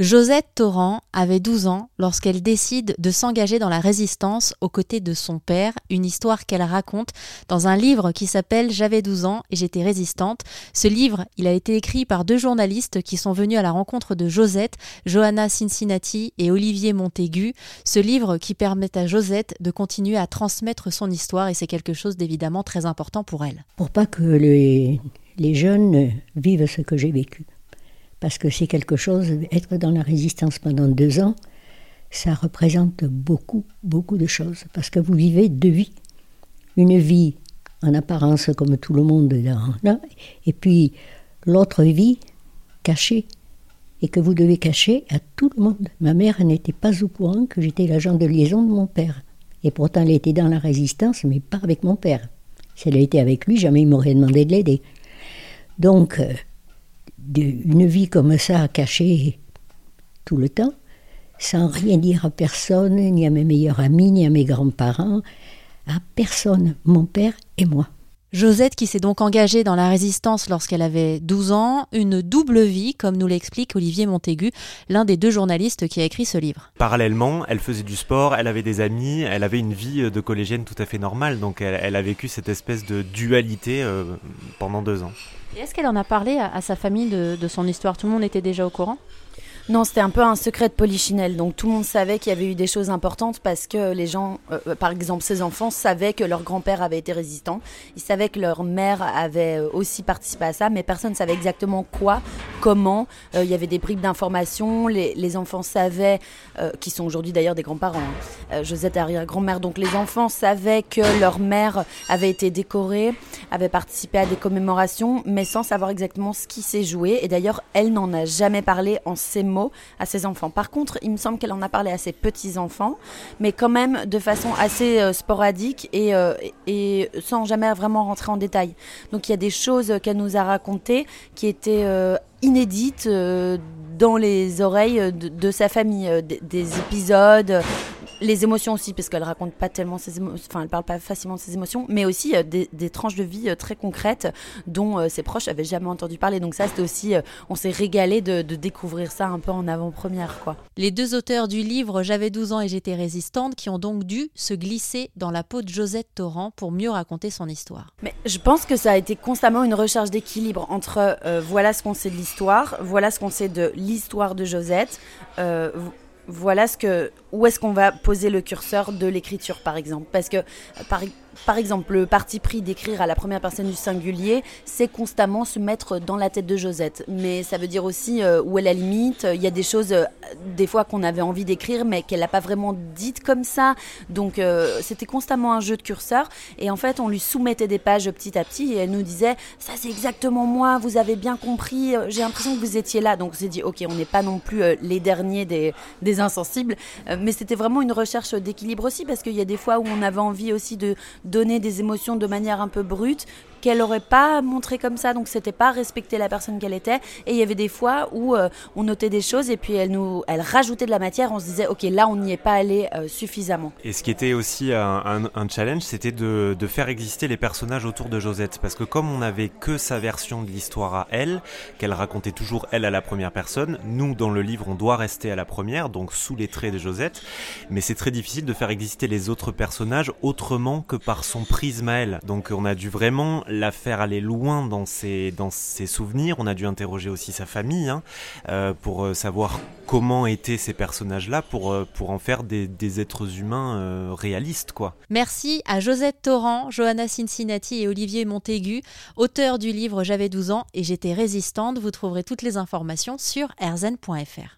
Josette Torrent avait 12 ans lorsqu'elle décide de s'engager dans la résistance aux côtés de son père, une histoire qu'elle raconte dans un livre qui s'appelle J'avais 12 ans et j'étais résistante. Ce livre, il a été écrit par deux journalistes qui sont venus à la rencontre de Josette, Johanna Cincinnati et Olivier Montaigu. Ce livre qui permet à Josette de continuer à transmettre son histoire et c'est quelque chose d'évidemment très important pour elle. Pour pas que les, les jeunes vivent ce que j'ai vécu parce que c'est quelque chose, être dans la résistance pendant deux ans, ça représente beaucoup, beaucoup de choses, parce que vous vivez deux vies. Une vie en apparence comme tout le monde, là, et puis l'autre vie cachée, et que vous devez cacher à tout le monde. Ma mère n'était pas au courant que j'étais l'agent de liaison de mon père, et pourtant elle était dans la résistance, mais pas avec mon père. Si elle était avec lui, jamais il m'aurait demandé de l'aider. Donc, euh, une vie comme ça, cachée tout le temps, sans rien dire à personne, ni à mes meilleurs amis, ni à mes grands-parents, à personne, mon père et moi. Josette qui s'est donc engagée dans la résistance lorsqu'elle avait 12 ans, une double vie, comme nous l'explique Olivier Montaigu, l'un des deux journalistes qui a écrit ce livre. Parallèlement, elle faisait du sport, elle avait des amis, elle avait une vie de collégienne tout à fait normale, donc elle, a vécu cette espèce de dualité euh, pendant deux ans. Et est-ce qu'elle en a parlé à, sa famille de son histoire? Tout le monde était déjà au courant? Non, c'était un peu un secret de polichinelle. Donc tout le monde savait qu'il y avait eu des choses importantes parce que les gens, euh, euh, par exemple ses enfants, savaient que leur grand-père avait été résistant. Ils savaient que leur mère avait euh, aussi participé à ça, mais personne ne savait exactement quoi, comment. Il y avait des bribes d'informations. Les, enfants savaient, qui sont aujourd'hui d'ailleurs des grands-parents, hein. Josette arrière-grand-mère. Donc les enfants savaient que leur mère avait été décorée, avait participé à des commémorations, mais sans savoir exactement ce qui s'est joué. Et d'ailleurs, elle n'en a jamais parlé en ces mots à ses enfants. Par contre, il me semble qu'elle en a parlé à ses petits-enfants, mais quand même de façon assez euh, sporadique et, euh, et sans jamais vraiment rentrer en détail. Donc il y a des choses qu'elle nous a racontées qui étaient euh, inédites dans les oreilles de, sa famille, des épisodes les émotions aussi, parce qu'elle raconte pas tellement ses émotions, enfin elle parle pas facilement de ses émotions, mais aussi euh, des, tranches de vie euh, très concrètes dont euh, ses proches avaient jamais entendu parler. Donc ça, c'était aussi, on s'est régalé de, découvrir ça un peu en avant-première, quoi. Les deux auteurs du livre J'avais 12 ans et j'étais résistante, qui ont donc dû se glisser dans la peau de Josette Torrent pour mieux raconter son histoire. Mais je pense que ça a été constamment une recherche d'équilibre entre voilà ce qu'on sait de l'histoire, voilà ce qu'on sait de l'histoire de Josette voilà ce que où est-ce qu'on va poser le curseur de l'écriture par exemple? Parce que par, par exemple, le parti pris d'écrire à la première personne du singulier, c'est constamment se mettre dans la tête de Josette. Mais ça veut dire aussi euh, où est la limite? Il y a des choses, euh, des fois, qu'on avait envie d'écrire, mais qu'elle n'a pas vraiment dites comme ça. Donc, euh, c'était constamment un jeu de curseur. Et en fait, on lui soumettait des pages petit à petit et elle nous disait Ça, c'est exactement moi, vous avez bien compris, j'ai l'impression que vous étiez là. Donc, on s'est dit Ok, on n'est pas non plus les derniers des insensibles. mais c'était vraiment une recherche d'équilibre aussi, parce qu'il y a des fois où on avait envie aussi de donner des émotions de manière un peu brute qu'elle n'aurait pas montré comme ça, donc c'était pas respecter la personne qu'elle était. Et il y avait des fois où euh, on notait des choses et puis elle nous, elle rajoutait de la matière. On se disait, ok, là on n'y est pas allé euh, suffisamment. Et ce qui était aussi un, challenge, c'était de, faire exister les personnages autour de Josette, parce que comme on n'avait que sa version de l'histoire à elle, qu'elle racontait toujours elle à la première personne, nous dans le livre on doit rester à la première, donc sous les traits de Josette. Mais c'est très difficile de faire exister les autres personnages autrement que par son prisme à elle. Donc on a dû vraiment la faire aller loin dans ses, dans ses souvenirs. On a dû interroger aussi sa famille hein, euh, pour euh, savoir comment étaient ces personnages-là pour, euh, pour en faire des, des êtres humains réalistes. quoi. Merci à Josette Torrent, Johanna Cincinnati et Olivier Montaigu, auteurs du livre J'avais 12 ans et j'étais résistante. Vous trouverez toutes les informations sur erzen.fr.